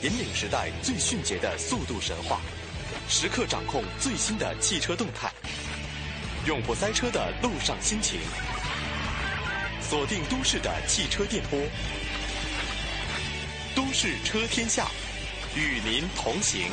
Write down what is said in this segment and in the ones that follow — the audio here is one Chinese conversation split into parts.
引领时代最迅捷的速度神话，时刻掌控最新的汽车动态，永不塞车的路上心情。锁定都市的汽车电波，都市车天下，与您同行。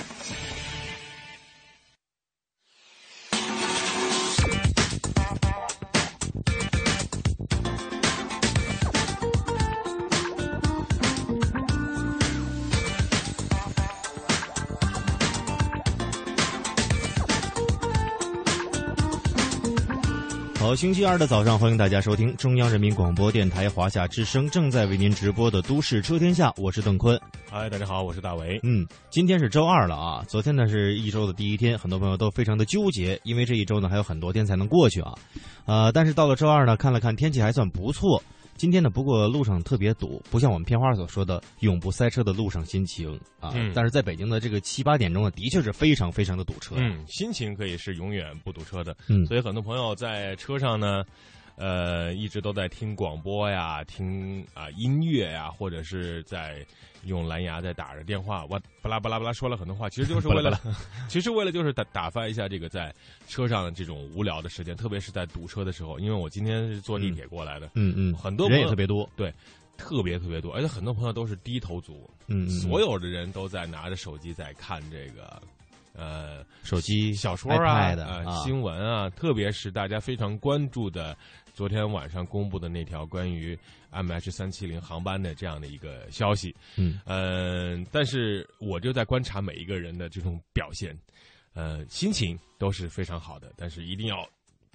好，星期二的早上，欢迎大家收听中央人民广播电台华夏之声正在为您直播的《都市车天下》，我是邓坤。嗨，大家好，我是大为。嗯，今天是周二了啊，昨天呢是一周的第一天，很多朋友都非常的纠结，因为这一周呢还有很多天才能过去啊。呃，但是到了周二呢，看了看天气还算不错。今天呢，不过路上特别堵，不像我们片花所说的永不塞车的路上心情啊。嗯但是在北京的这个七八点钟呢，的确是非常非常的堵车。嗯，心情可以是永远不堵车的。嗯所以很多朋友在车上呢，呃，一直都在听广播呀，听啊、音乐呀，或者是在用蓝牙在打着电话，哇，巴拉巴拉巴拉说了很多话，其实就 是为了，巴其实为了就是打打发一下这个在车上的这种无聊的时间，特别是在堵车的时候，因为我今天是坐地铁过来的，嗯嗯，很多朋友人也特别多。对特别特别多，而且很多朋友都是低头族，嗯，嗯所有的人都在拿着手机在看这个，呃，手机、小说啊、iPad 呃啊新闻啊，特别是大家非常关注的昨天晚上公布的那条关于 MH 三七零航班的这样的一个消息。嗯嗯、但是我就在观察每一个人的这种表现，呃，心情都是非常好的，但是一定要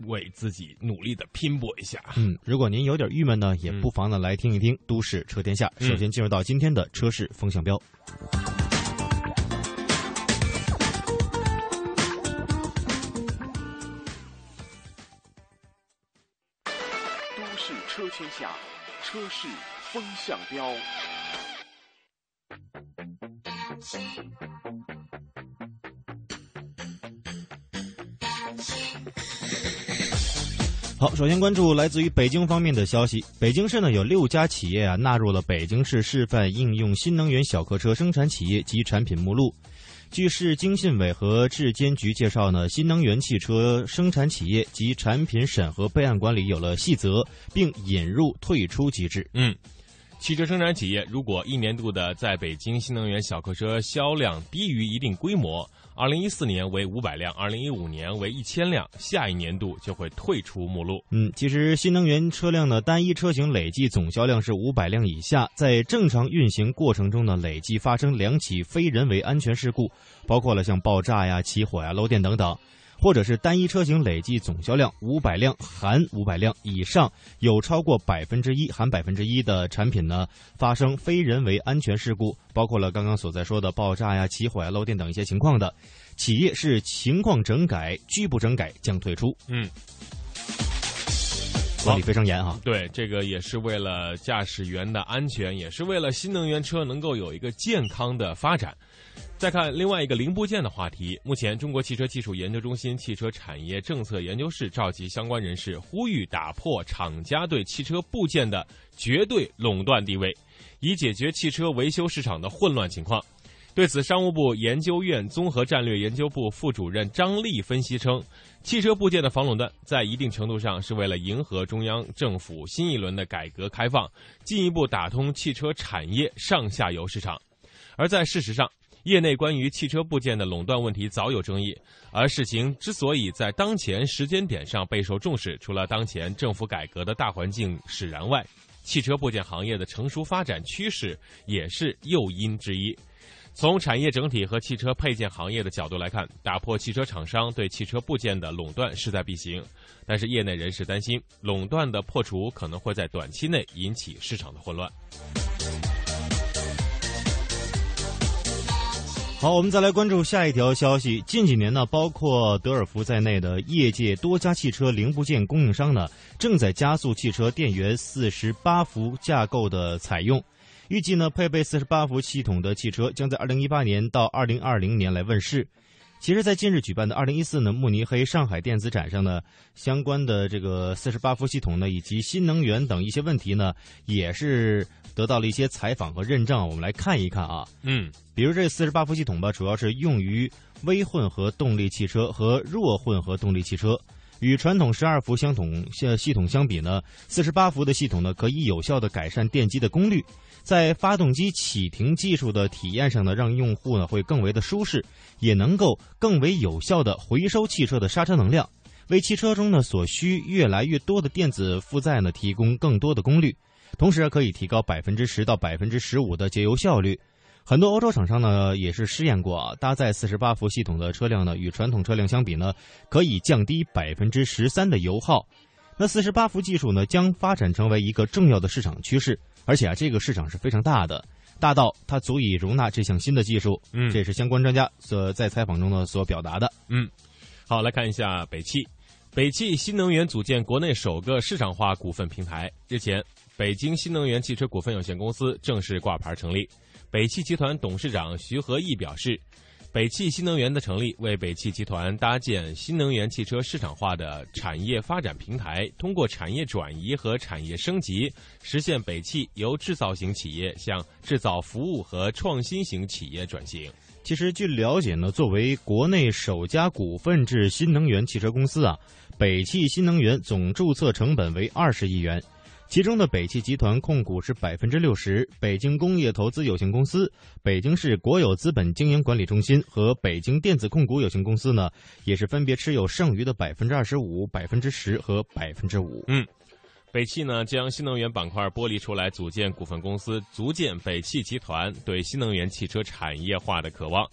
为自己努力的拼搏一下。嗯，如果您有点郁闷呢，也嗯不妨呢来听一听《都市车天下》。嗯首先进入到今天的车市风向标。都天下，车市风向标。好，首先关注来自于北京方面的消息。北京市呢有六家企业啊纳入了北京市示范应用新能源小客车生产企业及产品目录。据市经信委和质监局介绍呢，新能源汽车生产企业及产品审核备案管理有了细则，并引入退出机制。嗯，汽车生产企业如果一年度的在北京新能源小客车销量低于一定规模，二零一四年为五百辆，二零一五年为一千辆，下一年度就会退出目录。嗯，其实新能源车辆的，单一车型累计总销量是五百辆以下，在正常运行过程中呢，累计发生两起非人为安全事故，包括了像爆炸呀、起火呀、漏电等等，或者是单一车型累计总销量五百辆含五百辆以上，有超过百分之一含百分之一的产品呢发生非人为安全事故，包括了刚刚所在说的爆炸呀、起火呀、漏电等一些情况的，企业是情况整改，拒不整改将退出。嗯，管理非常严哈。对，这个也是为了驾驶员的安全，也是为了新能源车能够有一个健康的发展。再看另外一个零部件的话题，目前中国汽车技术研究中心汽车产业政策研究室召集相关人士，呼吁打破厂家对汽车部件的绝对垄断地位，以解决汽车维修市场的混乱情况。对此，商务部研究院综合战略研究部副主任张丽分析称，汽车部件的防垄断在一定程度上是为了迎合中央政府新一轮的改革开放，进一步打通汽车产业上下游市场。而在事实上，业内关于汽车部件的垄断问题早有争议，而事情之所以在当前时间点上备受重视，除了当前政府改革的大环境使然外，汽车部件行业的成熟发展趋势也是诱因之一。从产业整体和汽车配件行业的角度来看，打破汽车厂商对汽车部件的垄断势在必行。但是业内人士担心，垄断的破除可能会在短期内引起市场的混乱。好，我们再来关注下一条消息。近几年呢，包括德尔福在内的业界多家汽车零部件供应商呢，正在加速汽车电源四十八伏架构的采用。预计呢，配备四十八伏系统的汽车将在二零一八年到二零二零年来问世。其实，在近日举办的二零一四呢慕尼黑上海电子展上呢，相关的这个四十八伏系统呢，以及新能源等一些问题呢，也是得到了一些采访和认证。我们来看一看啊，嗯，比如这四十八伏系统吧，主要是用于微混合动力汽车和弱混合动力汽车。与传统十二伏相同系系统相比呢，四十八伏的系统呢，可以有效的改善电机的功率。在发动机启停技术的体验上呢，让用户呢会更为的舒适，也能够更为有效的回收汽车的刹车能量，为汽车中呢所需越来越多的电子负载呢提供更多的功率，同时可以提高百分之十到百分之十五的节油效率。很多欧洲厂商呢也是试验过啊，搭载四十八伏系统的车辆呢，与传统车辆相比呢，可以降低百分之十三的油耗。那四十八伏技术呢，将发展成为一个重要的市场趋势。而且啊，这个市场是非常大的，大到它足以容纳这项新的技术。嗯，这也是相关专家所在采访中呢所表达的。嗯，好，来看一下北汽。北汽新能源组建国内首个市场化股份平台。日前，北京新能源汽车股份有限公司正式挂牌成立。北汽集团董事长徐和义表示。北汽新能源的成立，为北汽集团搭建新能源汽车市场化的产业发展平台，通过产业转移和产业升级，实现北汽由制造型企业向制造服务和创新型企业转型。其实，据了解呢，作为国内首家股份制新能源汽车公司啊，北汽新能源总注册成本为二十亿元。其中的北汽集团控股是百分之六十，北京工业投资有限公司、北京市国有资本经营管理中心和北京电子控股有限公司呢，也是分别持有剩余的百分之二十五、百分之十和百分之五。嗯，北汽呢将新能源板块剥离出来，组建股份公司，足见北汽集团对新能源汽车产业化的渴望。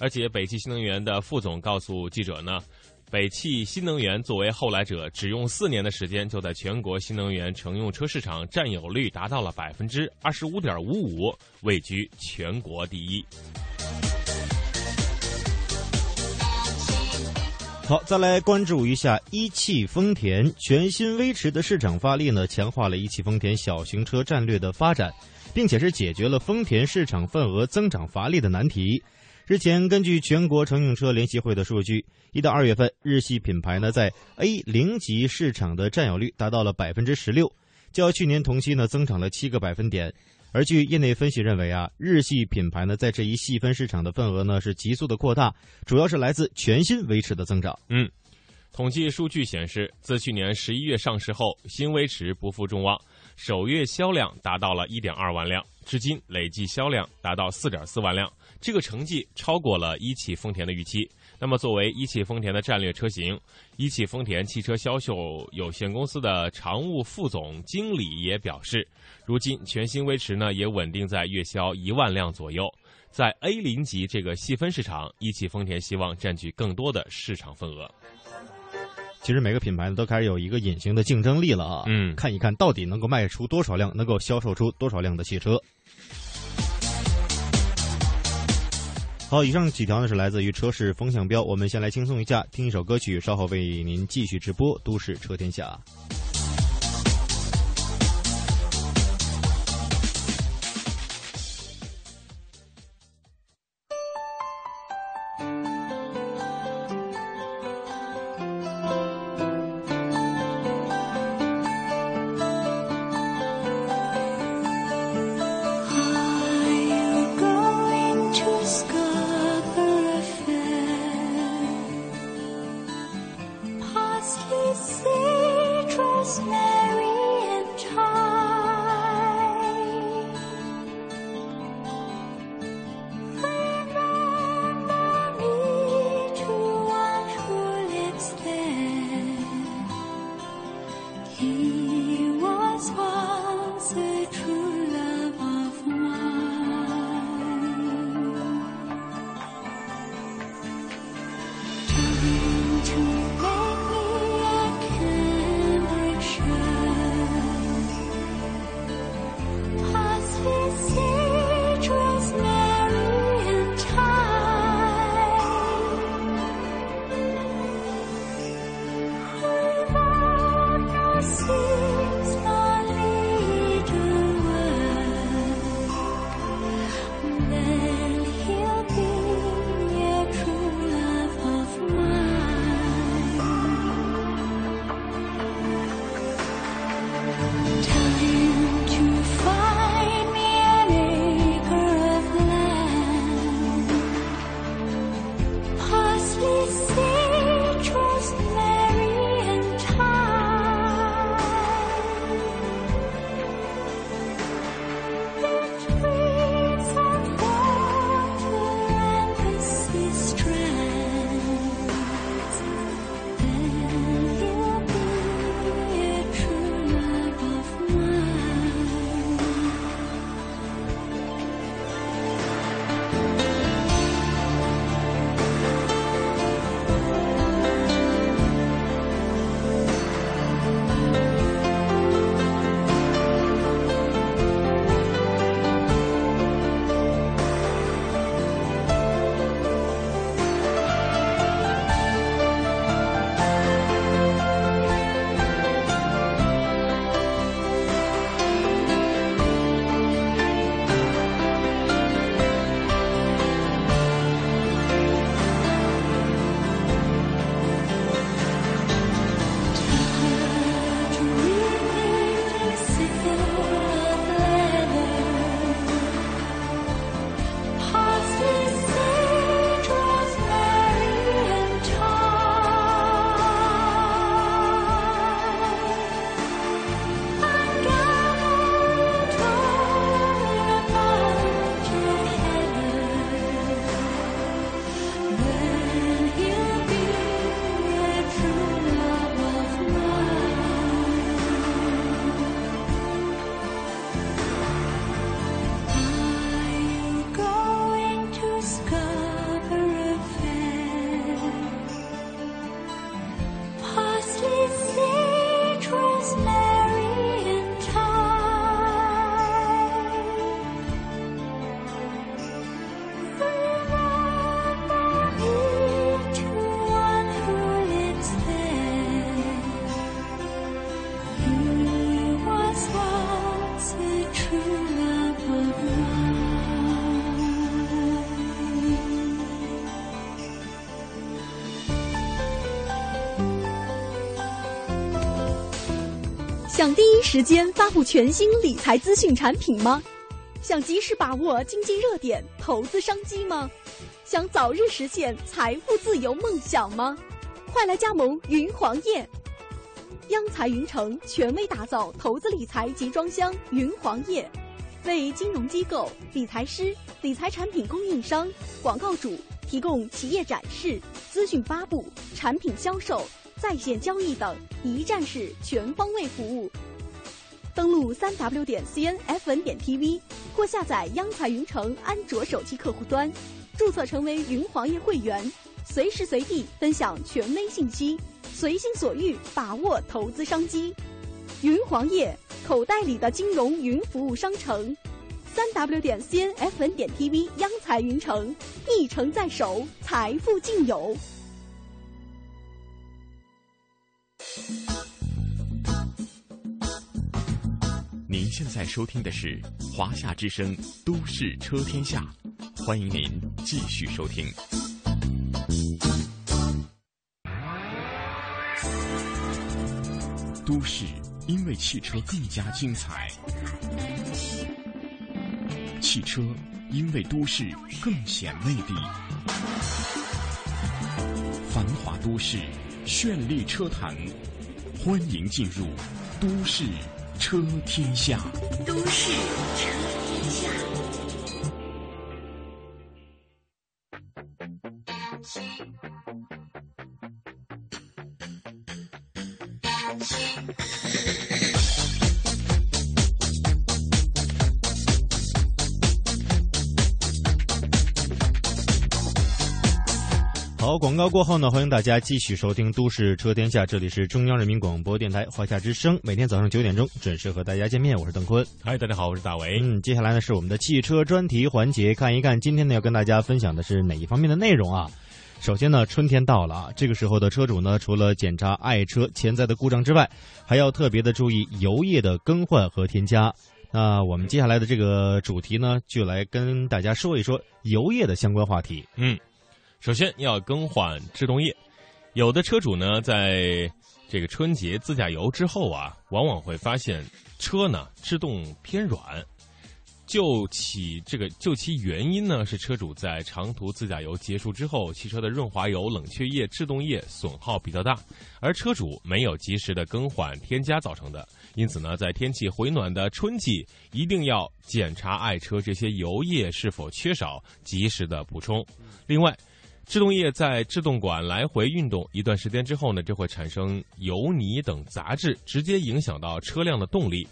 而且，北汽新能源的副总告诉记者呢。北汽新能源作为后来者，只用四年的时间，就在全国新能源乘用车市场占有率达到了百分之二十五点五五，位居全国第一。好，再来关注一下一汽丰田全新威驰的市场发力呢，强化了一汽丰田小型车战略的发展，并且是解决了丰田市场份额增长乏力的难题。日前，根据全国乘用车联席会的数据，一到二月份，日系品牌呢在 A 零级市场的占有率达到了百分之十六，较去年同期呢增长了七个百分点。而据业内分析认为啊，日系品牌呢在这一细分市场的份额呢是急速的扩大，主要是来自全新威驰的增长。嗯，统计数据显示，自去年十一月上市后，新威驰不负众望，首月销量达到了一点二万辆，至今累计销量达到四点四万辆。这个成绩超过了一汽丰田的预期。那么，作为一汽丰田的战略车型，一汽丰田汽车销售有限公司的常务副总经理也表示，如今全新威驰呢也稳定在月销一万辆左右。在 A 零级这个细分市场，一汽丰田希望占据更多的市场份额。其实每个品牌呢都开始有一个隐形的竞争力了啊，嗯，看一看到底能够卖出多少辆，能够销售出多少辆的汽车。好，以上几条呢是来自于车市风向标。我们先来轻松一下，听一首歌曲，稍后为您继续直播《都市车天下》。一时间发布全新理财资讯产品吗？想及时把握经济热点、投资商机吗？想早日实现财富自由梦想吗？快来加盟云黄页！央财云城权威打造投资理财集装箱云黄页，为金融机构、理财师、理财产品供应商、广告主提供企业展示、资讯发布、产品销售、在线交易等一站式全方位服务。登录三 w 点 cnfn 点 tv 或下载央财云城安卓手机客户端，注册成为云黄页会员，随时随地分享权威信息。随心所欲把握投资商机，云黄页口袋里的金融云服务商城，三 w 点 cnfn 点 tv 央财云城，一城在手，财富尽有。您现在收听的是华夏之声《都市车天下》，欢迎您继续收听。都市因为汽车更加精彩，汽车因为都市更显魅力。繁华都市，绚丽车坛，欢迎进入都市车天下。都市车告过后呢，欢迎大家继续收听《都市车天下》，这里是中央人民广播电台华夏之声，每天早上九点钟准时和大家见面，我是邓坤。嗨，大家好，我是大伟。嗯，接下来呢是我们的汽车专题环节，看一看今天呢要跟大家分享的是哪一方面的内容啊？首先呢，春天到了啊，这个时候的车主呢，除了检查爱车潜在的故障之外，还要特别的注意油液的更换和添加。那我们接下来的这个主题呢，就来跟大家说一说油液的相关话题。嗯，首先要更换制动液，有的车主呢，在这个春节自驾游之后啊，往往会发现车呢制动偏软。就其这个就其原因呢，是车主在长途自驾游结束之后，汽车的润滑油、冷却液、制动液损耗比较大，而车主没有及时的更换添加造成的。因此呢，在天气回暖的春季，一定要检查爱车这些油液是否缺少，及时的补充。另外，制动液在制动管来回运动一段时间之后呢，就会产生油泥等杂质，直接影响到车辆的动力。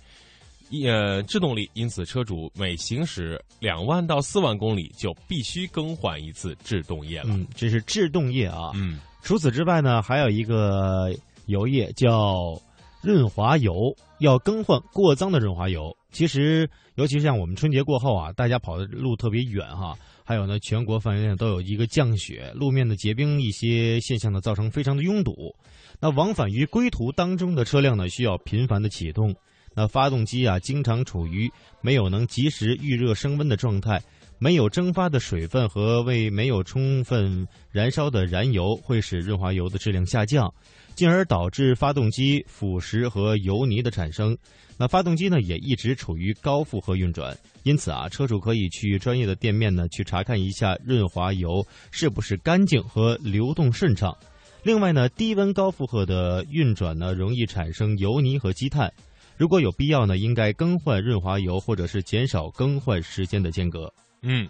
呃，制动力，因此车主每行驶两万到四万公里就必须更换一次制动液了。嗯，这是制动液啊。嗯，除此之外呢，还有一个油液叫润滑油，要更换过脏的润滑油。其实，尤其像我们春节过后啊，大家跑的路特别远哈，还有呢，全国范围内都有一个降雪，路面的结冰一些现象呢，造成非常的拥堵。那往返于归途当中的车辆呢，需要频繁的启动。那发动机啊，经常处于没有能及时预热升温的状态，没有蒸发的水分和未没有充分燃烧的燃油，会使润滑油的质量下降，进而导致发动机腐蚀和油泥的产生。那发动机呢，也一直处于高负荷运转，因此啊，车主可以去专业的店面呢，去查看一下润滑油是不是干净和流动顺畅。另外呢，低温高负荷的运转呢，容易产生油泥和积碳。如果有必要呢，应该更换润滑油，或者是减少更换时间的间隔。嗯，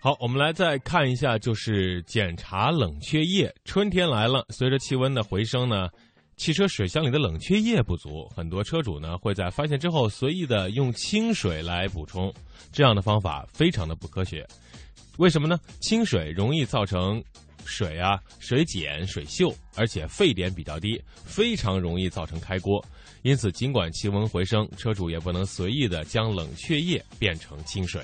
好，我们来再看一下，就是检查冷却液。春天来了，随着气温的回升呢，汽车水箱里的冷却液不足，很多车主呢会在发现之后随意的用清水来补充，这样的方法非常的不科学。为什么呢？清水容易造成水啊水碱、水锈，而且沸点比较低，非常容易造成开锅。因此，尽管气温回升，车主也不能随意的将冷却液变成清水。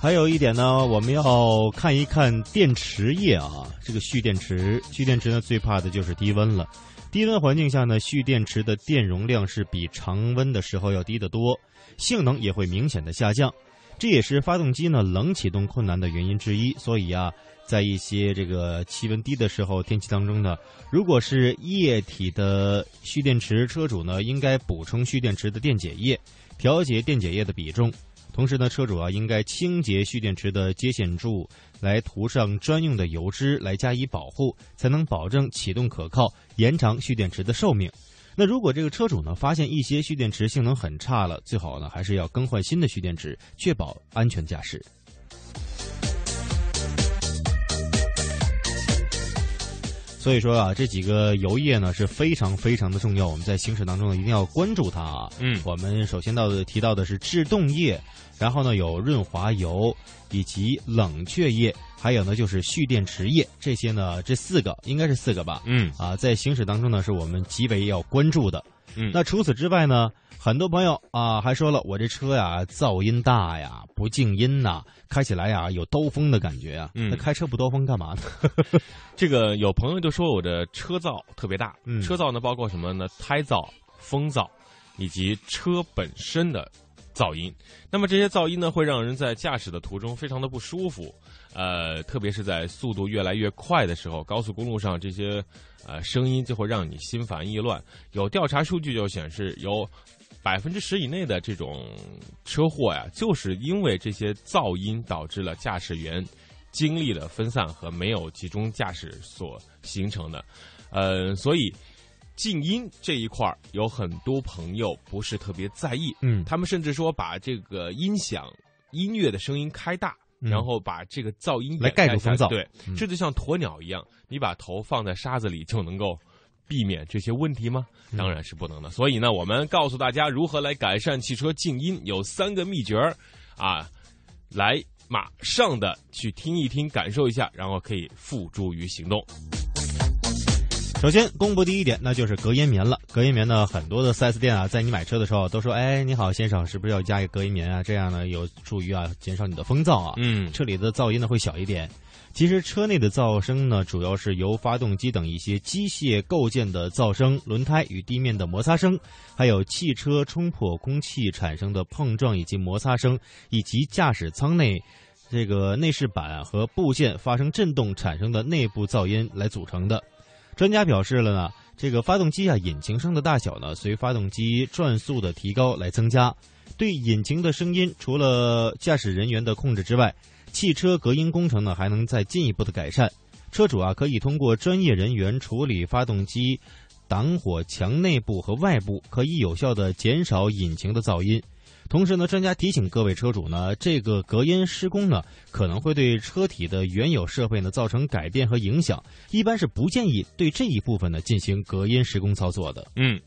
还有一点呢，我们要看一看电池液啊，这个蓄电池，蓄电池呢最怕的就是低温了。低温环境下呢，蓄电池的电容量是比常温的时候要低得多，性能也会明显的下降。这也是发动机呢冷启动困难的原因之一。所以啊，在一些这个气温低的时候，天气当中呢，如果是液体的蓄电池，车主呢应该补充蓄电池的电解液，调节电解液的比重。同时呢，车主啊应该清洁蓄电池的接线柱，来涂上专用的油脂来加以保护，才能保证启动可靠，延长蓄电池的寿命。那如果这个车主呢发现一些蓄电池性能很差了，最好呢还是要更换新的蓄电池，确保安全驾驶。所以说啊，这几个油液呢是非常非常的重要，我们在行驶当中呢一定要关注它啊。嗯我们首先到的提到的是制动液，然后呢有润滑油以及冷却液，还有呢就是蓄电池液，这些呢这四个应该是四个吧。嗯啊，在行驶当中呢，是我们极为要关注的。嗯那除此之外呢，很多朋友啊还说了，我这车呀噪音大呀，不静音呐，开起来呀有兜风的感觉啊。嗯那开车不兜风干嘛呢？这个有朋友就说我的车噪特别大，嗯车噪呢包括什么呢？胎噪、风噪，以及车本身的噪音。那么这些噪音呢，会让人在驾驶的途中非常的不舒服，呃，特别是在速度越来越快的时候，高速公路上这些呃声音就会让你心烦意乱。有调查数据就显示，有百分之十以内的这种车祸呀，就是因为这些噪音导致了驾驶员精力的分散和没有集中驾驶所形成的。呃，所以静音这一块儿有很多朋友不是特别在意，嗯他们甚至说把这个音响音乐的声音开大。嗯然后把这个噪音来盖住风噪对，嗯这就像鸵鸟一样，你把头放在沙子里就能够避免这些问题吗？嗯当然是不能的。所以呢，我们告诉大家如何来改善汽车静音，有三个秘诀儿啊，来马上的去听一听，感受一下，然后可以付诸于行动。首先公布第一点，那就是隔音棉了。隔音棉呢，很多的 4S 店啊，在你买车的时候都说：“哎，你好，先生，是不是要加一个隔音棉啊？这样呢，有助于啊减少你的风噪啊。”嗯车里的噪音呢会小一点。其实车内的噪声呢，主要是由发动机等一些机械构件的噪声、轮胎与地面的摩擦声，还有汽车冲破空气产生的碰撞以及摩擦声，以及驾驶舱内这个内饰板和部件发生震动产生的内部噪音来组成的。专家表示了呢，这个发动机啊引擎声的大小呢，随发动机转速的提高来增加。对引擎的声音，除了驾驶人员的控制之外，汽车隔音工程呢还能再进一步的改善。车主啊可以通过专业人员处理发动机挡火墙内部和外部，可以有效的减少引擎的噪音。同时呢，专家提醒各位车主呢，这个隔音施工呢可能会对车体的原有设备呢造成改变和影响，一般是不建议对这一部分呢进行隔音施工操作的。嗯，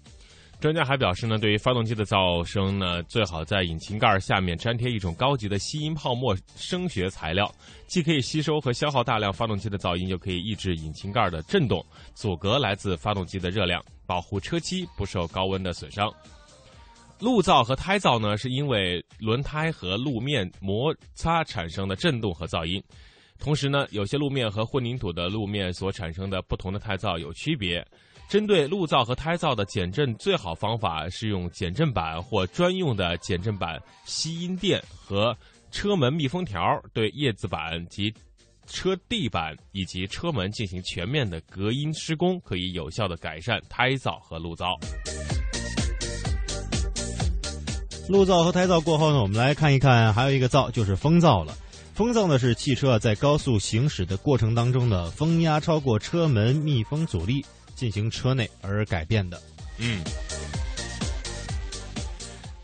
专家还表示呢，对于发动机的噪声呢，最好在引擎盖下面粘贴一种高级的吸音泡沫声学材料，既可以吸收和消耗大量发动机的噪音，又可以抑制引擎盖的震动，阻隔来自发动机的热量，保护车漆不受高温的损伤。路噪和胎噪呢，是因为轮胎和路面摩擦产生的震动和噪音。同时呢，有些路面和混凝土的路面所产生的不同的胎噪有区别。针对路噪和胎噪的减震，最好方法是用减震板或专用的减震板吸音垫和车门密封条对叶子板及车地板以及车门进行全面的隔音施工，可以有效的改善胎噪和路噪。路噪和胎噪过后呢，我们来看一看，还有一个噪就是风噪了。风噪呢是汽车在高速行驶的过程当中呢，风压超过车门密封阻力进行车内而改变的。嗯，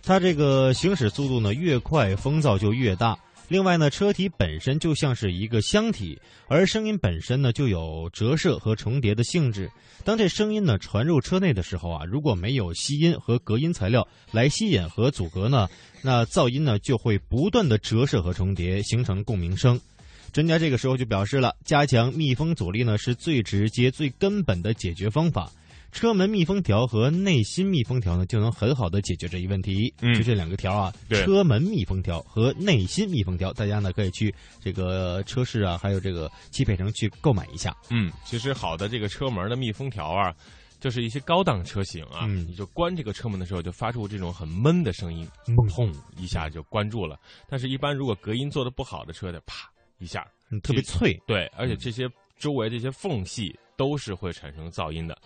它这个行驶速度呢越快，风噪就越大。另外呢，车体本身就像是一个箱体，而声音本身呢就有折射和重叠的性质。当这声音呢传入车内的时候啊，如果没有吸音和隔音材料来吸引和阻隔呢，那噪音呢就会不断的折射和重叠，形成共鸣声。专家这个时候就表示了，加强密封阻力呢是最直接、最根本的解决方法。车门密封条和内芯密封条呢，就能很好的解决这一问题。嗯就这两个条啊，车门密封条和内芯密封条，大家呢可以去这个车市啊，还有这个汽配城去购买一下。嗯，其实好的这个车门的密封条啊，就是一些高档车型啊，嗯你就关这个车门的时候，就发出这种很闷的声音，嗯砰一下就关住了。但是，一般如果隔音做的不好的车的，啪一下，嗯特别脆。对，而且这些周围这些缝隙都是会产生噪音的。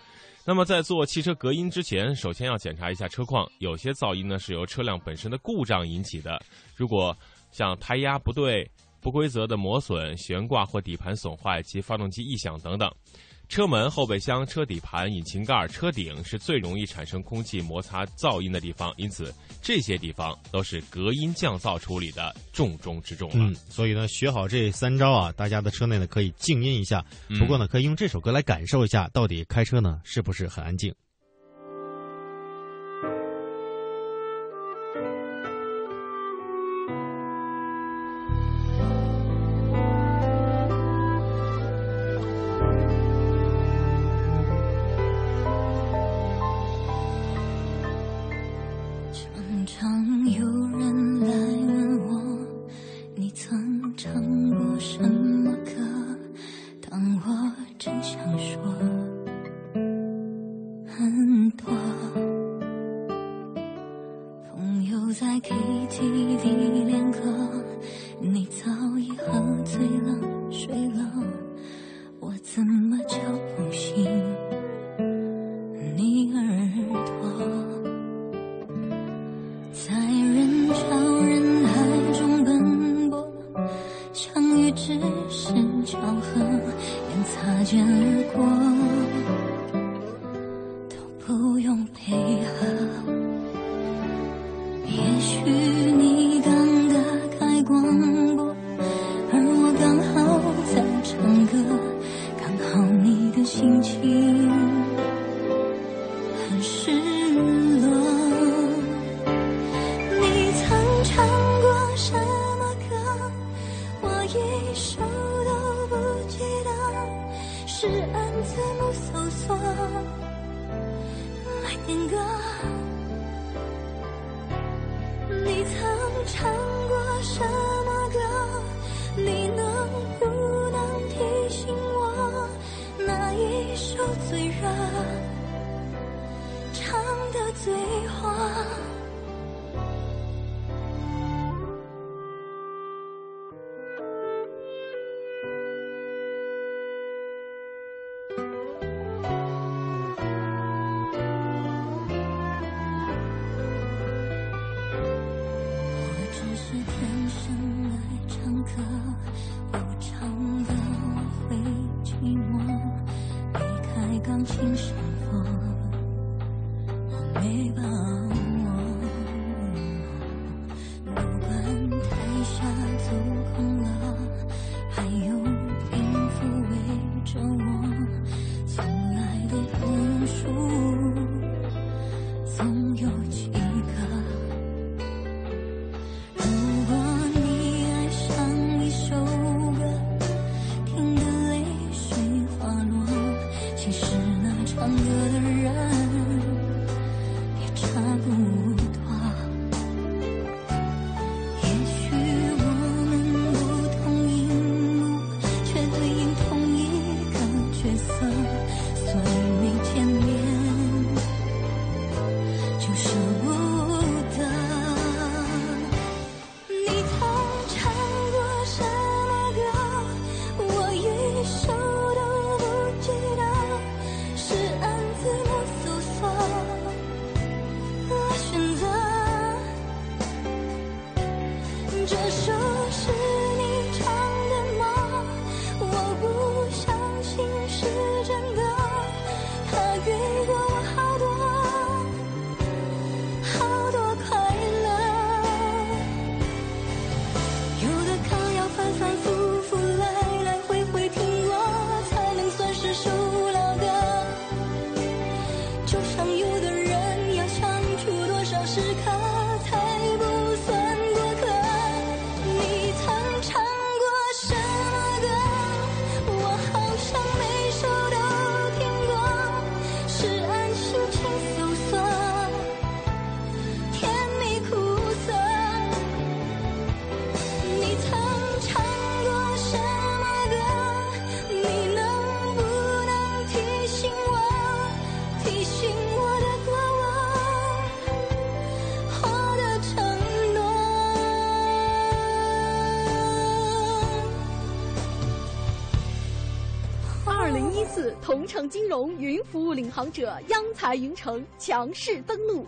那么在做汽车隔音之前，首先要检查一下车况，有些噪音呢是由车辆本身的故障引起的。如果像胎压不对、不规则的磨损、悬挂或底盘损坏及发动机异响等等。车门、后备箱、车底盘、引擎盖、车顶是最容易产生空气摩擦噪音的地方，因此这些地方都是隔音降噪处理的重中之重了。嗯，所以呢，学好这三招啊，大家的车内呢可以静音一下。不过呢，可以用这首歌来感受一下，到底开车呢是不是很安静。一起听没吧。服务领航者央财云城强势登陆，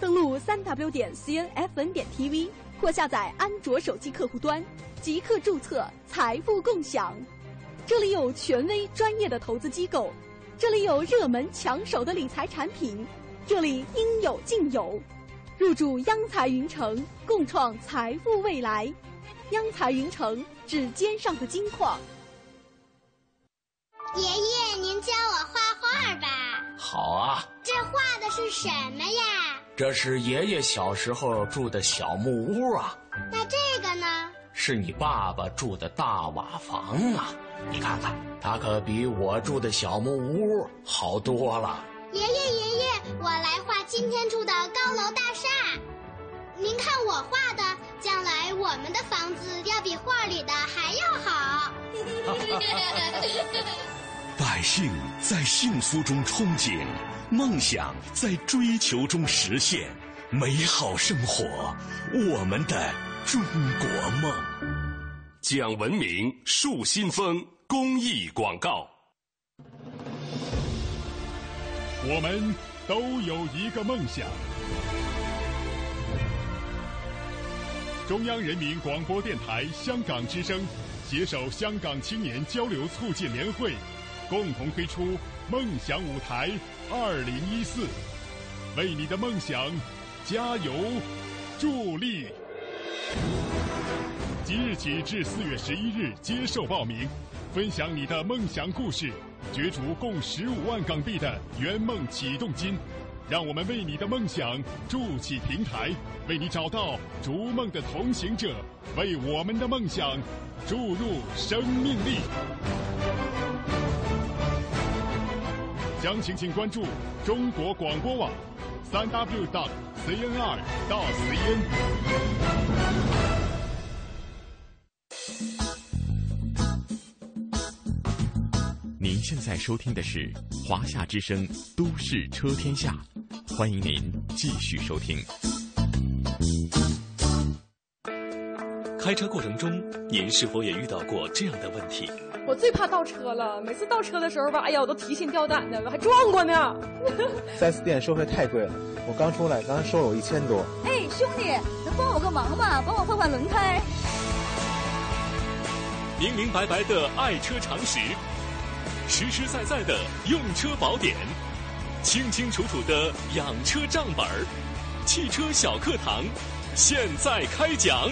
登录三 w 点 cnfn 点 tv 或下载安卓手机客户端，即刻注册财富共享。这里有权威专业的投资机构，这里有热门抢手的理财产品，这里应有尽有。入驻央财云城，共创财富未来。央财云城，指尖上的金矿。爷爷，您教我画画吧。好啊。这画的是什么呀？这是爷爷小时候住的小木屋啊。那这个呢？是你爸爸住的大瓦房啊。你看看，它可比我住的小木屋好多了。爷爷，爷爷，我来画今天住的高楼大厦。您看我画的，将来我们的房子要比画里的还要好。百姓在幸福中憧憬，梦想在追求中实现，美好生活，我们的中国梦。讲文明树新风公益广告。我们都有一个梦想。中央人民广播电台香港之声携手香港青年交流促进联会，共同推出“梦想舞台二零一四”，为你的梦想加油助力。即日起至四月十一日接受报名，分享你的梦想故事。角逐共十五万港币的圆梦启动金，让我们为你的梦想筑起平台，为你找到逐梦的同行者，为我们的梦想注入生命力。详情请关注中国广播网，三 w 到 cnr 到 cn。您现在收听的是华夏之声《都市车天下》，欢迎您继续收听。开车过程中，您是否也遇到过这样的问题？我最怕倒车了，每次倒车的时候吧，哎呀，我都提心吊胆的，我还撞过呢。四 S 店收费太贵了，我刚出来，刚才收了我一千多。哎，兄弟，能帮我个忙吗？帮我换换轮胎。明明白白的爱车常识。实实在在的用车宝典，清清楚楚的养车账本儿，汽车小课堂，现在开讲。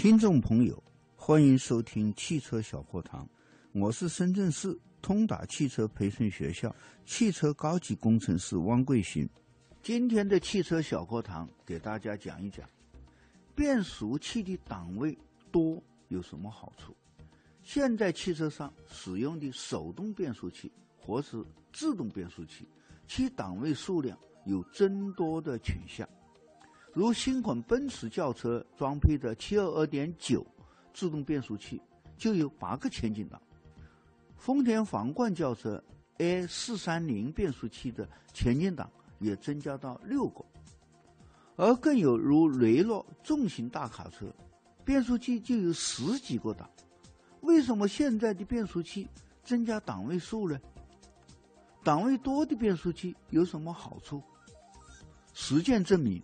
听众朋友，欢迎收听汽车小课堂，我是深圳市通达汽车培训学校汽车高级工程师汪贵新。今天的汽车小课堂给大家讲一讲，变速器的档位多有什么好处？现在汽车上使用的手动变速器或是自动变速器，其档位数量有增多的倾向。如新款奔驰轿车装配的722.9自动变速器就有八个前进档，丰田皇冠轿车 A430 变速器的前进档。也增加到六个，而更有如雷诺重型大卡车，变速器就有十几个档。为什么现在的变速器增加档位数呢？档位多的变速器有什么好处？实践证明，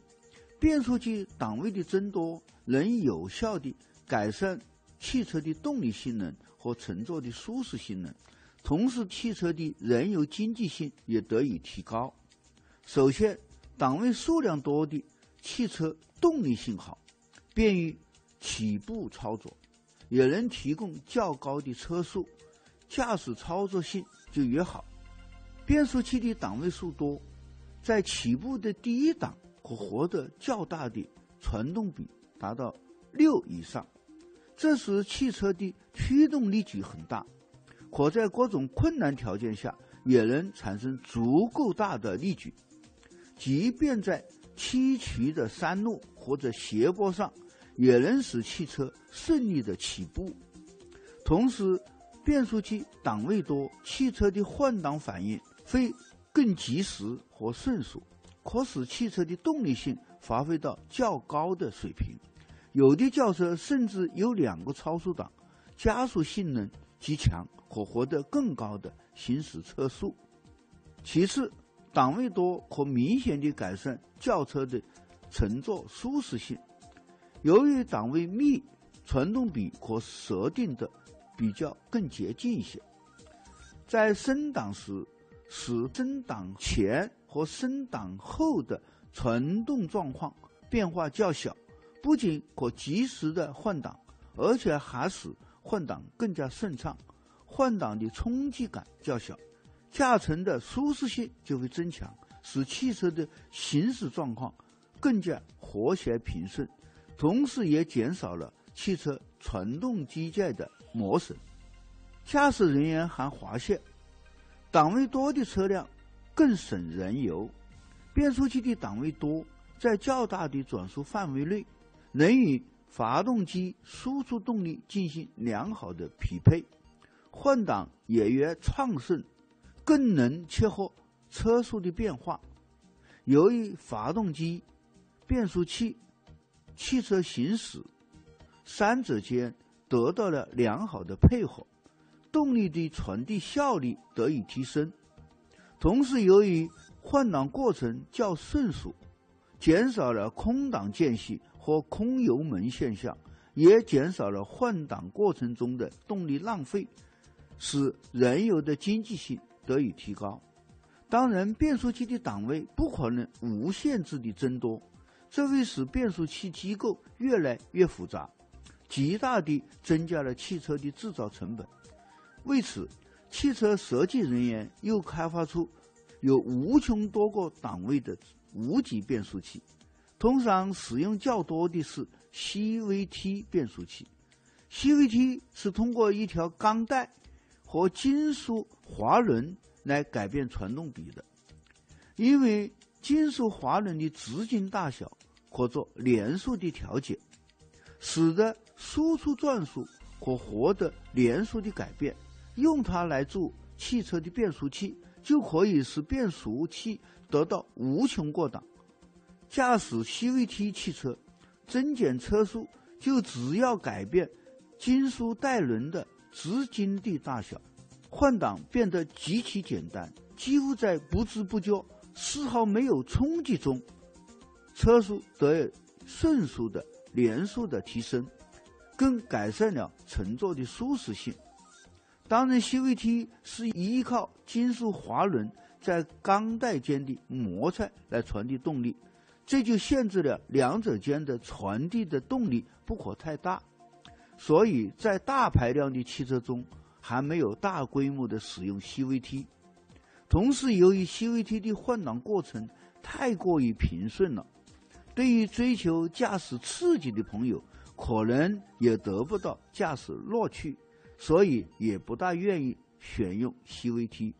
变速器档位的增多能有效地改善汽车的动力性能和乘坐的舒适性能，同时汽车的燃油经济性也得以提高。首先，档位数量多的汽车动力性好，便于起步操作，也能提供较高的车速，驾驶操作性就越好。变速器的档位数多，在起步的第一档可获得较大的传动比，达到六以上。这时汽车的驱动力矩很大，可在各种困难条件下也能产生足够大的力矩。即便在崎岖的山路或者斜坡上，也能使汽车顺利的起步。同时，变速器档位多，汽车的换挡反应会更及时和迅速。可使汽车的动力性发挥到较高的水平。有的轿车甚至有两个超速档，加速性能极强，可获得更高的行驶车速。其次，档位多可明显的改善轿车的乘坐舒适性。由于档位密，传动比可设定的比较更接近一些。在升档时，使升档前和升档后的传动状况变化较小。不仅可及时的换挡，而且还使换挡更加顺畅，换挡的冲击感较小，驾乘的舒适性就会增强，使汽车的行驶状况更加和谐平顺，同时也减少了汽车传动机械的磨损。驾驶人员还发现，档位多的车辆更省燃油，变速器的档位多，在较大的转速范围内。能与发动机输出动力进行良好的匹配，换挡也越畅顺，更能切合车速的变化。由于发动机、变速器、汽车行驶三者间得到了良好的配合，动力的传递效率得以提升。同时，由于换挡过程较顺速，减少了空档间隙。和空油门现象，也减少了换挡过程中的动力浪费，使燃油的经济性得以提高。当然，变速器的档位不可能无限制的增多，这会使变速器机构越来越复杂，极大地增加了汽车的制造成本。为此，汽车设计人员又开发出有无穷多个档位的无级变速器。通常使用较多的是 CVT 变速器。CVT 是通过一条钢带和金属滑轮来改变传动比的。因为金属滑轮的直径大小可做连速的调节，使得输出转速可获得连速的改变。用它来做汽车的变速器，就可以使变速器得到无穷过档。驾驶 CVT 汽车，增减车速就只要改变金属带轮的直径的大小，换挡变得极其简单，几乎在不知不觉、丝毫没有冲击中，车速得以迅速的连速的提升，更改善了乘坐的舒适性。当然，CVT 是依靠金属滑轮在钢带间的摩擦来传递动力。这就限制了两者间的传递的动力不可太大，所以在大排量的汽车中还没有大规模的使用 CVT。同时，由于 CVT 的换挡过程太过于平顺了，对于追求驾驶刺激的朋友，可能也得不到驾驶乐趣，所以也不大愿意选用 CVT。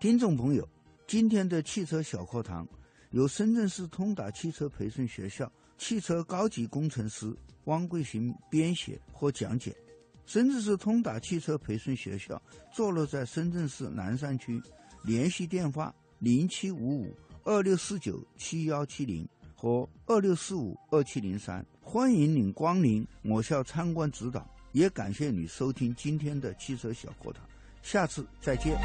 听众朋友，今天的汽车小课堂。由深圳市通达汽车培训学校汽车高级工程师汪桂寻编写和讲解。深圳市通达汽车培训学校坐落在深圳市南山区，联系电话零七五五二六四九七幺七零和二六四五二七零三。欢迎您光临我校参观指导，也感谢你收听今天的汽车小课堂，下次再见。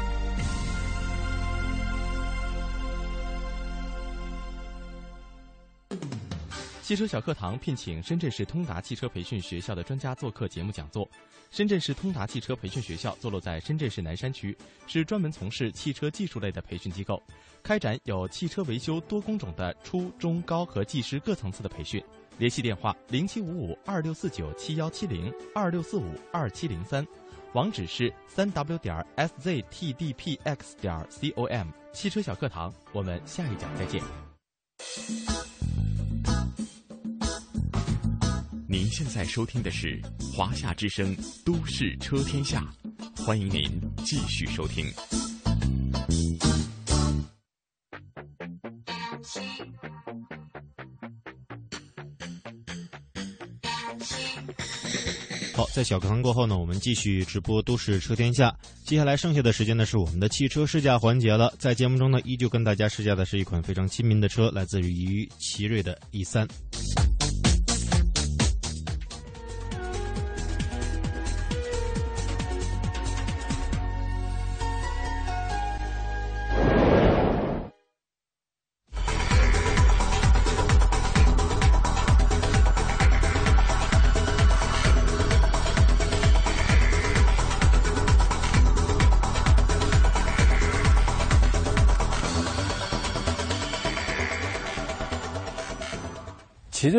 汽车小课堂聘请深圳市通达汽车培训学校的专家做客节目讲座。深圳市通达汽车培训学校坐落在深圳市南山区，是专门从事汽车技术类的培训机构，开展有汽车维修多工种的初中高和技师各层次的培训。联系电话：零七五五二六四九七幺七零二六四五二七零三，网址是三 w 点 sztdpx 点 com。汽车小课堂，我们下一讲再见。您现在收听的是《华夏之声·都市车天下》，欢迎您继续收听。好，在小课堂过后呢，我们继续直播《都市车天下》。接下来剩下的时间呢，是我们的汽车试驾环节了。在节目中呢，依旧跟大家试驾的是一款非常亲民的车，来自于奇瑞的 E 三。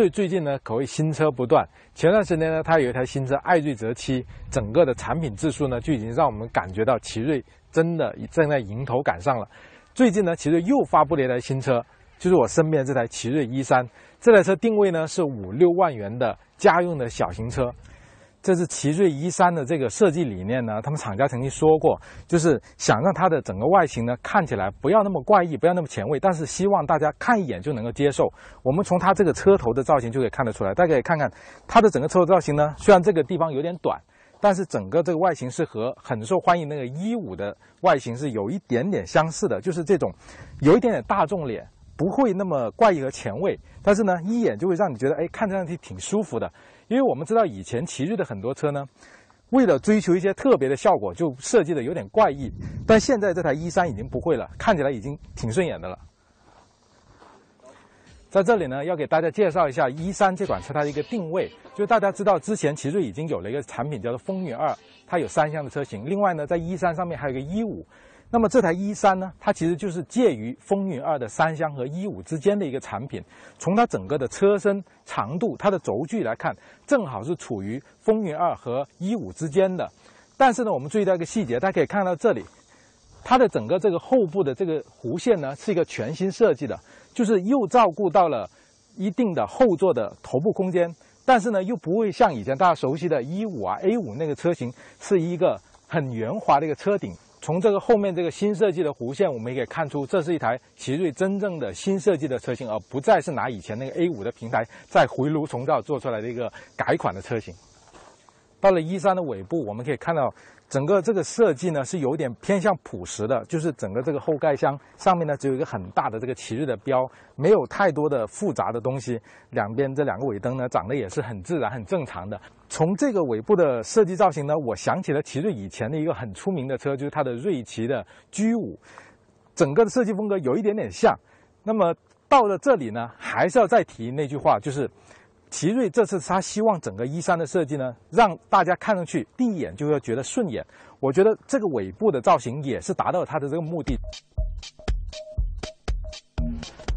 最近呢，可谓新车不断。前段时间呢，它有一台新车艾瑞泽七，整个的产品质素呢，就已经让我们感觉到奇瑞真的正在迎头赶上了。最近呢，奇瑞又发布了一台新车，就是我身边这台奇瑞 E 三。这台车定位呢是五六万元的家用的小型车。这是奇瑞 E 三的这个设计理念呢，他们厂家曾经说过，就是想让它的整个外形呢看起来不要那么怪异，不要那么前卫，但是希望大家看一眼就能够接受。我们从它这个车头的造型就可以看得出来，大家可以看看它的整个车头造型呢，虽然这个地方有点短，但是整个这个外形是和很受欢迎那个一五的外形是有一点点相似的，就是这种有一点点大众脸，不会那么怪异和前卫，但是呢一眼就会让你觉得哎看上去挺舒服的。因为我们知道以前奇瑞的很多车呢，为了追求一些特别的效果，就设计的有点怪异。但现在这台 E 三已经不会了，看起来已经挺顺眼的了。在这里呢，要给大家介绍一下 E 三这款车它的一个定位。就大家知道，之前奇瑞已经有了一个产品叫做风云二，它有三厢的车型。另外呢，在 E 三上面还有一个 E 五。那么这台 E 三呢，它其实就是介于风云二的三厢和 E 五之间的一个产品。从它整个的车身长度、它的轴距来看，正好是处于风云二和 E 五之间的。但是呢，我们注意到一个细节，大家可以看到这里，它的整个这个后部的这个弧线呢，是一个全新设计的，就是又照顾到了一定的后座的头部空间，但是呢，又不会像以前大家熟悉的 E 五啊、A 五那个车型是一个很圆滑的一个车顶。从这个后面这个新设计的弧线，我们也可以看出，这是一台奇瑞真正的新设计的车型，而不再是拿以前那个 A 五的平台再回炉重造做出来的一个改款的车型。到了一三的尾部，我们可以看到。整个这个设计呢是有点偏向朴实的，就是整个这个后盖箱上面呢只有一个很大的这个奇瑞的标，没有太多的复杂的东西。两边这两个尾灯呢长得也是很自然、很正常的。从这个尾部的设计造型呢，我想起了奇瑞以前的一个很出名的车，就是它的瑞奇的 G 五，整个的设计风格有一点点像。那么到了这里呢，还是要再提那句话，就是。奇瑞这次他希望整个一三的设计呢，让大家看上去第一眼就会觉得顺眼。我觉得这个尾部的造型也是达到了他的这个目的。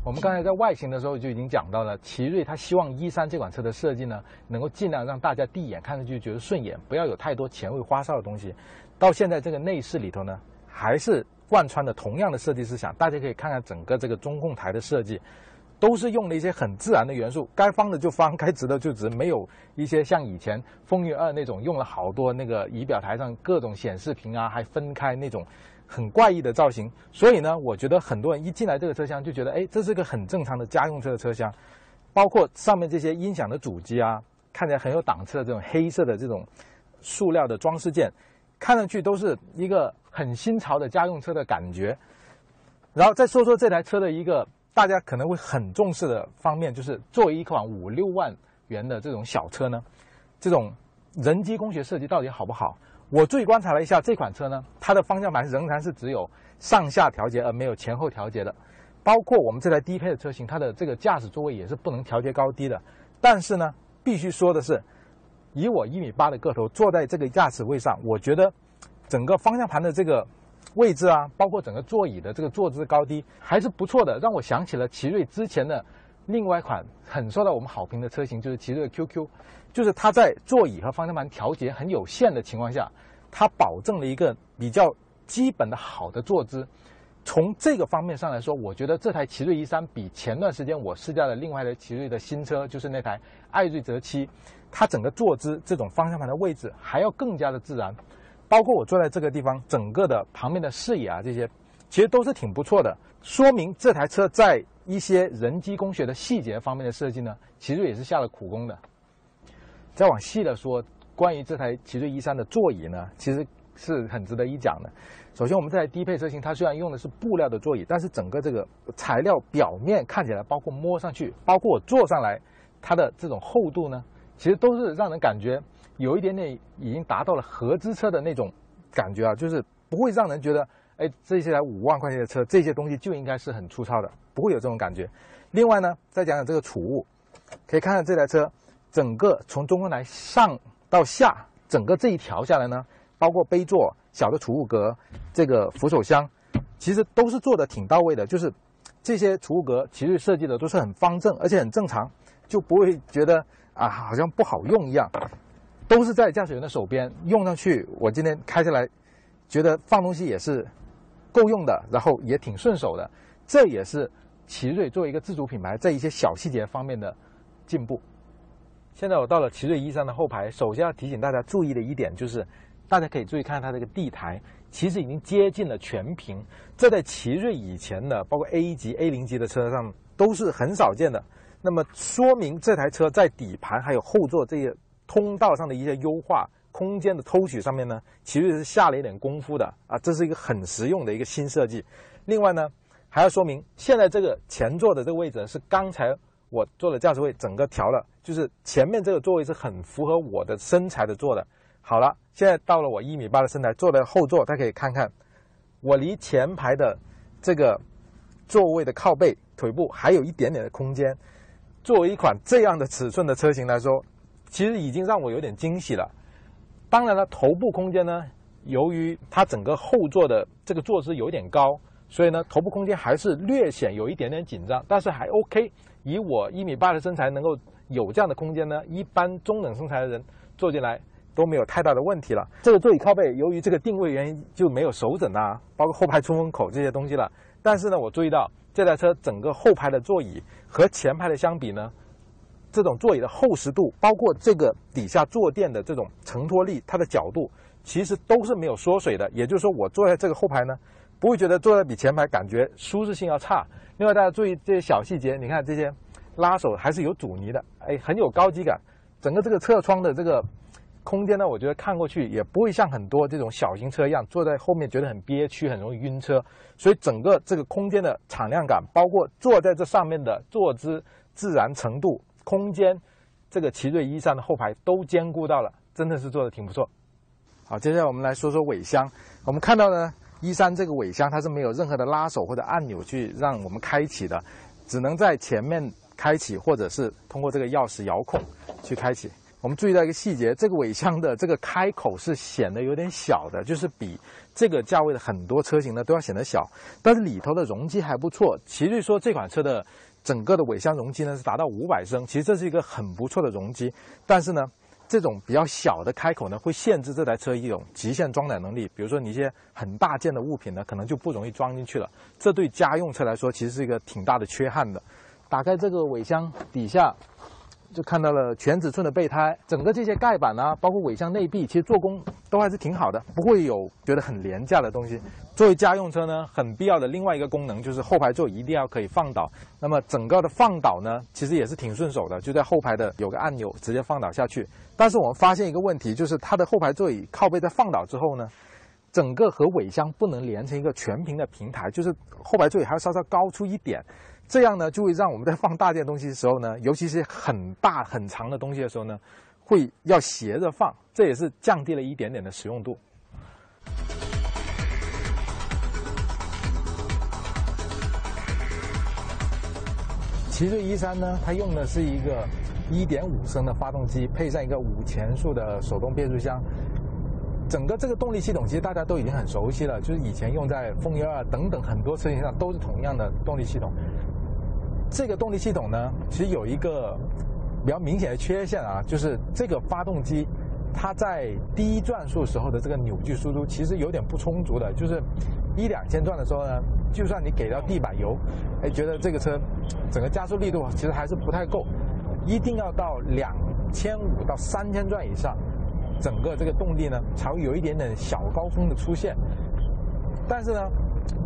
我们刚才在外形的时候就已经讲到了，奇瑞他希望一三这款车的设计呢，能够尽量让大家第一眼看上去觉得顺眼，不要有太多前卫花哨的东西。到现在这个内饰里头呢，还是贯穿的同样的设计思想。大家可以看看整个这个中控台的设计。都是用了一些很自然的元素，该方的就方，该直的就直，没有一些像以前风云二那种用了好多那个仪表台上各种显示屏啊，还分开那种很怪异的造型。所以呢，我觉得很多人一进来这个车厢就觉得，哎，这是个很正常的家用车的车厢。包括上面这些音响的主机啊，看起来很有档次的这种黑色的这种塑料的装饰件，看上去都是一个很新潮的家用车的感觉。然后再说说这台车的一个。大家可能会很重视的方面，就是作为一款五六万元的这种小车呢，这种人机工学设计到底好不好？我注意观察了一下这款车呢，它的方向盘仍然是只有上下调节，而没有前后调节的。包括我们这台低配的车型，它的这个驾驶座位也是不能调节高低的。但是呢，必须说的是，以我一米八的个头坐在这个驾驶位上，我觉得整个方向盘的这个。位置啊，包括整个座椅的这个坐姿高低还是不错的，让我想起了奇瑞之前的另外一款很受到我们好评的车型，就是奇瑞 QQ，就是它在座椅和方向盘调节很有限的情况下，它保证了一个比较基本的好的坐姿。从这个方面上来说，我觉得这台奇瑞 E 三比前段时间我试驾的另外的奇瑞的新车，就是那台艾瑞泽七，它整个坐姿这种方向盘的位置还要更加的自然。包括我坐在这个地方，整个的旁边的视野啊，这些其实都是挺不错的，说明这台车在一些人机工学的细节方面的设计呢，其实也是下了苦功的。再往细了说，关于这台奇瑞一三的座椅呢，其实是很值得一讲的。首先，我们这台低配车型，它虽然用的是布料的座椅，但是整个这个材料表面看起来，包括摸上去，包括我坐上来，它的这种厚度呢，其实都是让人感觉有一点点已经达到了合资车的那种感觉啊，就是不会让人觉得，哎，这些台五万块钱的车，这些东西就应该是很粗糙的，不会有这种感觉。另外呢，再讲讲这个储物，可以看看这台车整个从中控台上到下，整个这一条下来呢，包括杯座、小的储物格、这个扶手箱，其实都是做的挺到位的。就是这些储物格，其实设计的都是很方正，而且很正常，就不会觉得啊好像不好用一样。都是在驾驶员的手边用上去，我今天开下来，觉得放东西也是够用的，然后也挺顺手的。这也是奇瑞作为一个自主品牌在一些小细节方面的进步。现在我到了奇瑞一三的后排，首先要提醒大家注意的一点就是，大家可以注意看它这个地台，其实已经接近了全屏。这在奇瑞以前的，包括 A 级、A 零级的车上都是很少见的。那么说明这台车在底盘还有后座这些通道上的一些优化、空间的偷取上面呢，其实是下了一点功夫的啊，这是一个很实用的一个新设计。另外呢，还要说明现在这个前座的这个位置是刚才。我坐的驾驶位整个调了，就是前面这个座位是很符合我的身材的坐的。好了，现在到了我一米八的身材，坐在后座，大家可以看看，我离前排的这个座位的靠背、腿部还有一点点的空间。作为一款这样的尺寸的车型来说，其实已经让我有点惊喜了。当然了，头部空间呢，由于它整个后座的这个坐姿有点高，所以呢，头部空间还是略显有一点点紧张，但是还 OK。以我一米八的身材能够有这样的空间呢，一般中等身材的人坐进来都没有太大的问题了。这个座椅靠背由于这个定位原因就没有手枕啊，包括后排出风口这些东西了。但是呢，我注意到这台车整个后排的座椅和前排的相比呢，这种座椅的厚实度，包括这个底下坐垫的这种承托力，它的角度其实都是没有缩水的。也就是说，我坐在这个后排呢，不会觉得坐在比前排感觉舒适性要差。另外，大家注意这些小细节，你看这些拉手还是有阻尼的，哎，很有高级感。整个这个侧窗的这个空间呢，我觉得看过去也不会像很多这种小型车一样坐在后面觉得很憋屈，很容易晕车。所以整个这个空间的敞亮感，包括坐在这上面的坐姿自然程度、空间，这个奇瑞一三的后排都兼顾到了，真的是做的挺不错。好，接下来我们来说说尾箱，我们看到呢。一三这个尾箱它是没有任何的拉手或者按钮去让我们开启的，只能在前面开启，或者是通过这个钥匙遥控去开启。我们注意到一个细节，这个尾箱的这个开口是显得有点小的，就是比这个价位的很多车型呢都要显得小。但是里头的容积还不错，奇瑞说这款车的整个的尾箱容积呢是达到五百升，其实这是一个很不错的容积。但是呢。这种比较小的开口呢，会限制这台车一种极限装载能力。比如说，你一些很大件的物品呢，可能就不容易装进去了。这对家用车来说，其实是一个挺大的缺憾的。打开这个尾箱底下。就看到了全尺寸的备胎，整个这些盖板啊，包括尾箱内壁，其实做工都还是挺好的，不会有觉得很廉价的东西。作为家用车呢，很必要的另外一个功能就是后排座一定要可以放倒。那么整个的放倒呢，其实也是挺顺手的，就在后排的有个按钮，直接放倒下去。但是我们发现一个问题，就是它的后排座椅靠背在放倒之后呢，整个和尾箱不能连成一个全平的平台，就是后排座椅还要稍稍高出一点。这样呢，就会让我们在放大件东西的时候呢，尤其是很大很长的东西的时候呢，会要斜着放，这也是降低了一点点的使用度。奇瑞一三呢，它用的是一个1.5升的发动机，配上一个五前速的手动变速箱。整个这个动力系统其实大家都已经很熟悉了，就是以前用在风云二等等很多车型上都是同样的动力系统。这个动力系统呢，其实有一个比较明显的缺陷啊，就是这个发动机它在低转速时候的这个扭矩输出其实有点不充足的，就是一两千转的时候呢，就算你给到地板油，哎，觉得这个车整个加速力度其实还是不太够，一定要到两千五到三千转以上，整个这个动力呢才会有一点点小高峰的出现。但是呢，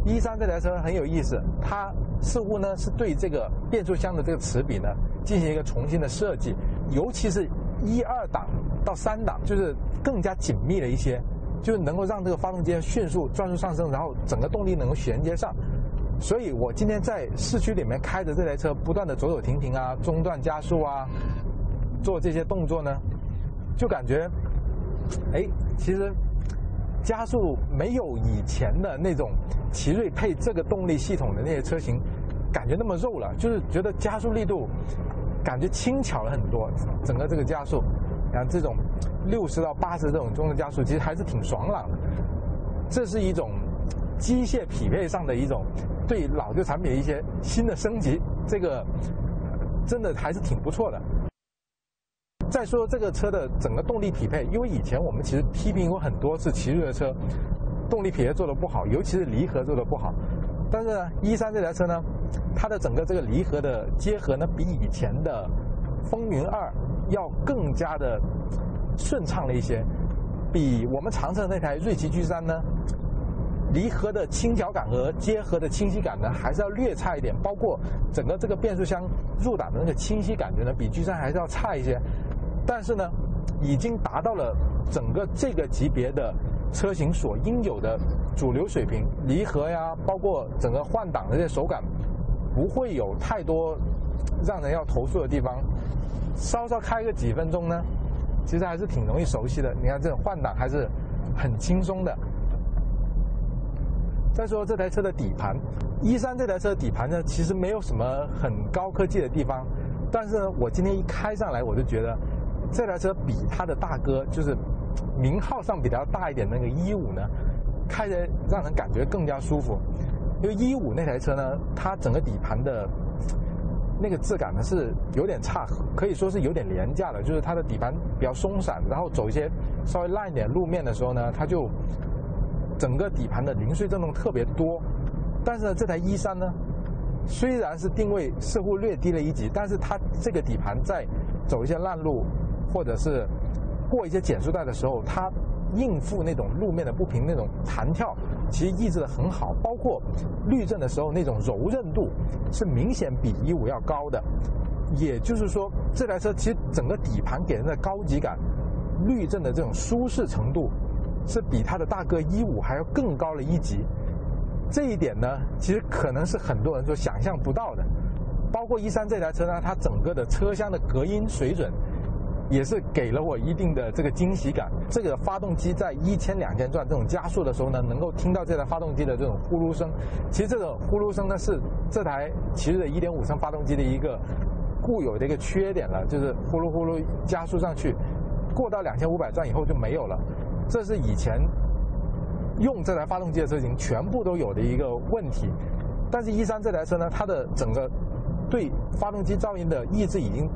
一三这台车很有意思，它。似乎呢是对这个变速箱的这个齿比呢进行一个重新的设计，尤其是一二档到三档，就是更加紧密了一些，就是能够让这个发动机迅速转速上升，然后整个动力能够衔接上。所以我今天在市区里面开着这台车，不断的走走停停啊，中断加速啊，做这些动作呢，就感觉，哎，其实加速没有以前的那种奇瑞配这个动力系统的那些车型感觉那么肉了，就是觉得加速力度感觉轻巧了很多，整个这个加速，然后这种六十到八十这种中的加速，其实还是挺爽朗的。这是一种机械匹配上的一种。对老旧产品一些新的升级，这个真的还是挺不错的。再说这个车的整个动力匹配，因为以前我们其实批评过很多次奇瑞的车动力匹配做的不好，尤其是离合做的不好。但是呢，一三这台车呢，它的整个这个离合的结合呢，比以前的风云二要更加的顺畅了一些，比我们长城那台锐奇 G 三呢。离合的轻巧感和结合的清晰感呢，还是要略差一点。包括整个这个变速箱入档的那个清晰感觉呢，比 G 三还是要差一些。但是呢，已经达到了整个这个级别的车型所应有的主流水平。离合呀，包括整个换挡的这些手感，不会有太多让人要投诉的地方。稍稍开个几分钟呢，其实还是挺容易熟悉的。你看这种换挡还是很轻松的。再说这台车的底盘，一三这台车的底盘呢，其实没有什么很高科技的地方，但是呢，我今天一开上来，我就觉得这台车比它的大哥，就是名号上比较大一点那个一五呢，开着让人感觉更加舒服。因为一五那台车呢，它整个底盘的那个质感呢是有点差，可以说是有点廉价的，就是它的底盘比较松散，然后走一些稍微烂一点路面的时候呢，它就。整个底盘的零碎震动特别多，但是呢，这台一三呢，虽然是定位似乎略低了一级，但是它这个底盘在走一些烂路或者是过一些减速带的时候，它应付那种路面的不平那种弹跳，其实抑制的很好。包括滤震的时候那种柔韧度是明显比一五要高的。也就是说，这台车其实整个底盘给人的高级感、滤震的这种舒适程度。是比它的大哥一五还要更高了一级，这一点呢，其实可能是很多人所想象不到的。包括一三这台车呢，它整个的车厢的隔音水准，也是给了我一定的这个惊喜感。这个发动机在一千两千转这种加速的时候呢，能够听到这台发动机的这种呼噜声。其实这种呼噜声呢，是这台奇瑞的一点五升发动机的一个固有的一个缺点了，就是呼噜呼噜加速上去，过到两千五百转以后就没有了。这是以前用这台发动机的车型全部都有的一个问题，但是，一三这台车呢，它的整个对发动机噪音的抑制已经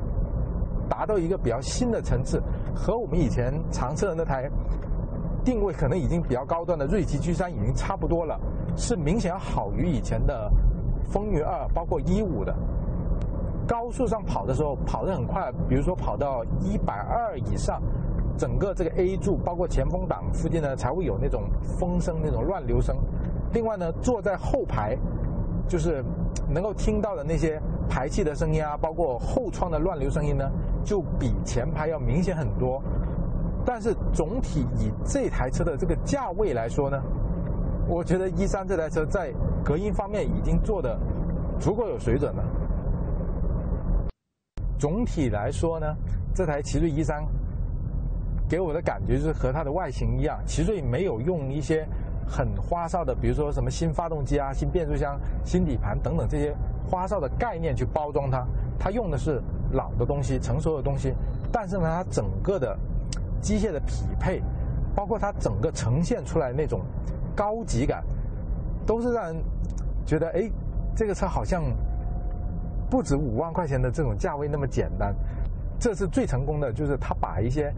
达到一个比较新的层次，和我们以前常测的那台定位可能已经比较高端的锐奇 G 三已经差不多了，是明显好于以前的风云二，包括一五的。高速上跑的时候跑得很快，比如说跑到一百二以上。整个这个 A 柱，包括前风挡附近呢，才会有那种风声、那种乱流声。另外呢，坐在后排，就是能够听到的那些排气的声音啊，包括后窗的乱流声音呢，就比前排要明显很多。但是总体以这台车的这个价位来说呢，我觉得一三这台车在隔音方面已经做的足够有水准了。总体来说呢，这台奇瑞一三。给我的感觉就是和它的外形一样，奇瑞没有用一些很花哨的，比如说什么新发动机啊、新变速箱、新底盘等等这些花哨的概念去包装它，它用的是老的东西、成熟的东西，但是呢，它整个的机械的匹配，包括它整个呈现出来那种高级感，都是让人觉得哎，这个车好像不止五万块钱的这种价位那么简单。这是最成功的，就是它把一些。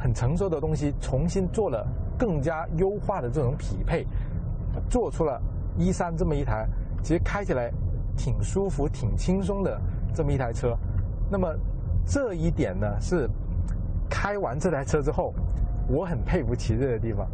很成熟的东西，重新做了更加优化的这种匹配，做出了一三这么一台，其实开起来挺舒服、挺轻松的这么一台车。那么这一点呢，是开完这台车之后，我很佩服奇瑞的地方。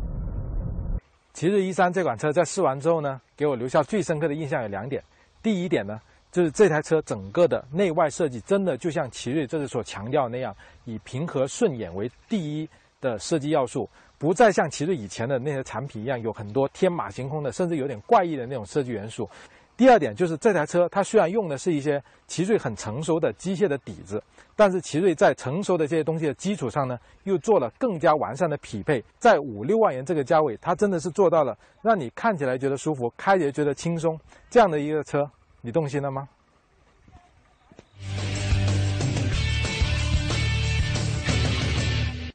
奇瑞一三这款车在试完之后呢，给我留下最深刻的印象有两点。第一点呢，就是这台车整个的内外设计，真的就像奇瑞这次所强调那样，以平和顺眼为第一的设计要素，不再像奇瑞以前的那些产品一样，有很多天马行空的，甚至有点怪异的那种设计元素。第二点就是这台车，它虽然用的是一些奇瑞很成熟的机械的底子，但是奇瑞在成熟的这些东西的基础上呢，又做了更加完善的匹配。在五六万元这个价位，它真的是做到了让你看起来觉得舒服，开起来觉得轻松这样的一个车，你动心了吗？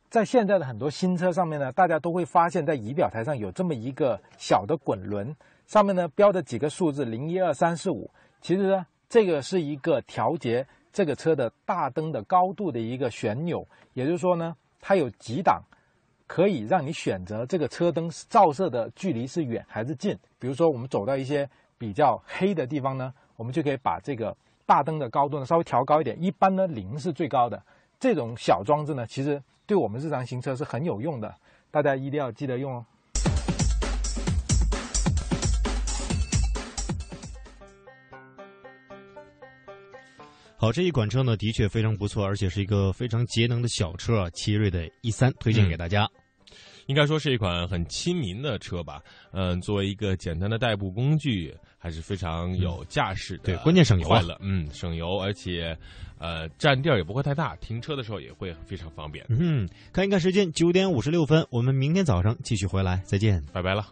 在现在的很多新车上面呢，大家都会发现，在仪表台上有这么一个小的滚轮。上面呢标的几个数字零一二三四五，其实呢这个是一个调节这个车的大灯的高度的一个旋钮，也就是说呢它有几档，可以让你选择这个车灯照射的距离是远还是近。比如说我们走到一些比较黑的地方呢，我们就可以把这个大灯的高度呢稍微调高一点，一般呢零是最高的。这种小装置呢，其实对我们日常行车是很有用的，大家一定要记得用哦。好，这一款车呢，的确非常不错，而且是一个非常节能的小车啊。奇瑞的 E 三推荐给大家，应该说是一款很亲民的车吧。嗯，作为一个简单的代步工具，还是非常有驾驶的。对，关键省油快乐，嗯，省油，而且呃占地儿也不会太大，停车的时候也会非常方便。嗯，看一看时间，九点五十六分，我们明天早上继续回来，再见，拜拜了。